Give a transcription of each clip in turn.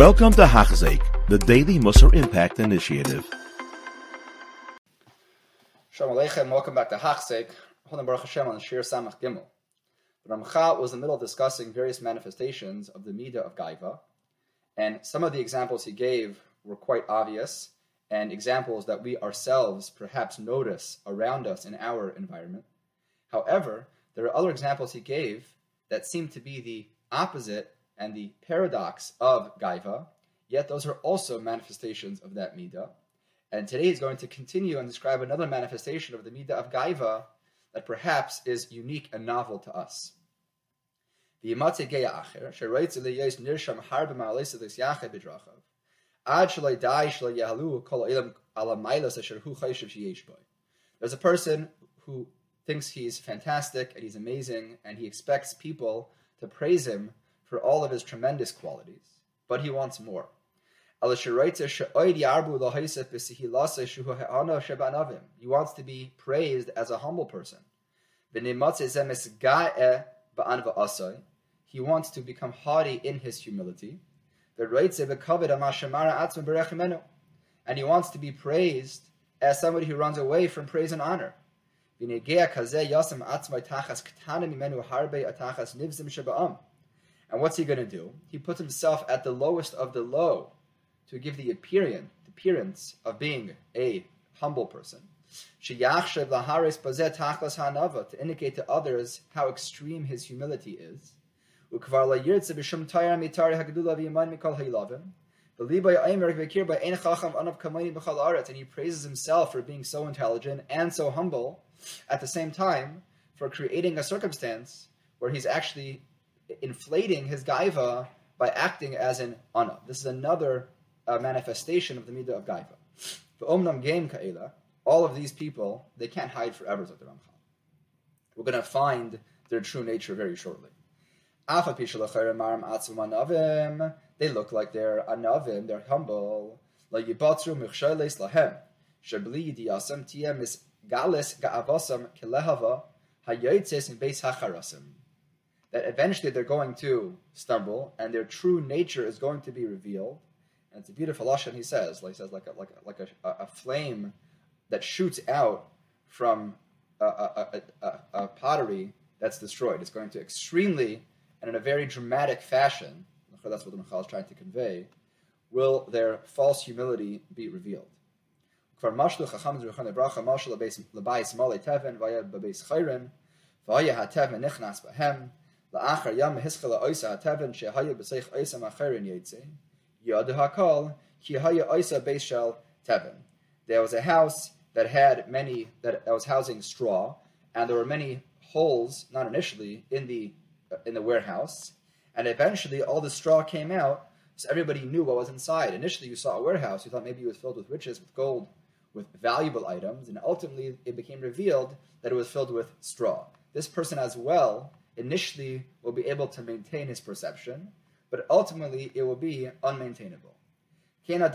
Welcome to Hachzik, the Daily Musar Impact Initiative. Shalom Aleichem, welcome back to Hachzik. Holding Baruch Hashem on Shiur Samach Gimel. The was in the middle of discussing various manifestations of the Midah of Gaiva, and some of the examples he gave were quite obvious, and examples that we ourselves perhaps notice around us in our environment. However, there are other examples he gave that seem to be the opposite and the paradox of Gaiva, yet those are also manifestations of that Midah. And today he's going to continue and describe another manifestation of the Midah of Gaiva that perhaps is unique and novel to us. There's a person who thinks he's fantastic and he's amazing and he expects people to praise him for all of his tremendous qualities, but he wants more. He wants to be praised as a humble person. He wants to become haughty in his humility. And he wants to be praised as somebody who runs away from praise and honor. And what's he going to do? He puts himself at the lowest of the low to give the appearance, appearance of being a humble person. To indicate to others how extreme his humility is. And he praises himself for being so intelligent and so humble at the same time for creating a circumstance where he's actually inflating his gaiva by acting as an ana. This is another uh, manifestation of the midah of gaiva. Omnam game kaela, all of these people, they can't hide forever, said the Ramchal. We're going to find their true nature very shortly. They look like they're anavim, they're humble. That eventually they're going to stumble, and their true nature is going to be revealed. And it's a beautiful lashon. He says, like he says, like a, like a, like a, a flame that shoots out from a, a, a, a, pottery that's destroyed. It's going to extremely and in a very dramatic fashion. That's what the Ramchal is trying to convey. Will their false humility be revealed? כבר משלו חכם זרוחן לברכה משל לבייס מולי תבן והיה בבייס חיירן והיה התבן נכנס בהם לאחר ים הסחלה אויסה התבן שהיה בסייך אויסה מאחרן יצא ידו הכל כי היה oisa base shell tevin. There was a house that had many that was housing straw, and there were many holes, not initially, in the uh, in the warehouse, and eventually all the straw came out, so everybody knew what was inside. Initially, you saw a warehouse, you thought maybe it was filled with riches, with gold, with valuable items, and ultimately it became revealed that it was filled with straw. This person as well initially will be able to maintain his perception, but ultimately it will be unmaintainable. You're going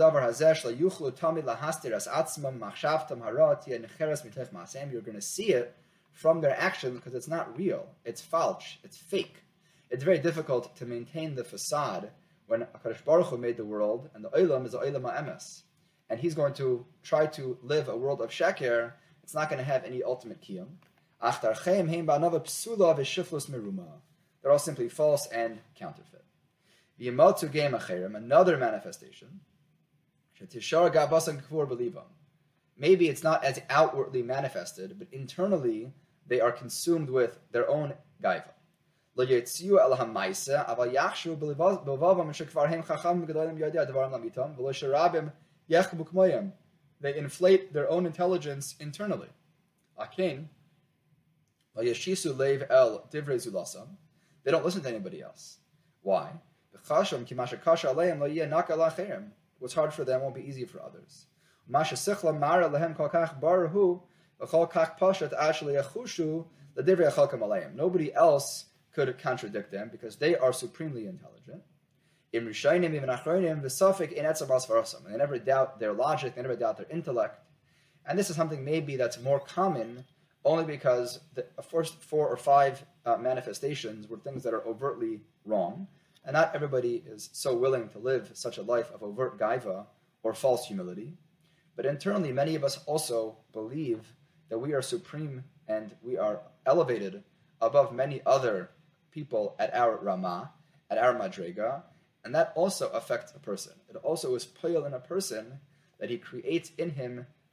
to see it from their actions because it's not real. It's false. It's fake. It's very difficult to maintain the facade when Akadosh Baruch Hu made the world and the Olam is the Olam Emes. And he's going to try to live a world of Sheker. It's not going to have any ultimate kiyum. They're all simply false and counterfeit. V'yimotzu game acherim, another manifestation. Maybe it's not as outwardly manifested, but internally they are consumed with their own gaiva. They inflate their own intelligence internally. They don't listen to anybody else. Why? What's hard for them won't be easy for others. Nobody else could contradict them because they are supremely intelligent. And they never doubt their logic, they never doubt their intellect. And this is something maybe that's more common only because the first four or five uh, manifestations were things that are overtly wrong. And not everybody is so willing to live such a life of overt gaiva or false humility. But internally, many of us also believe that we are supreme and we are elevated above many other people at our Ramah, at our Madrega, and that also affects a person. It also is pale in a person that he creates in him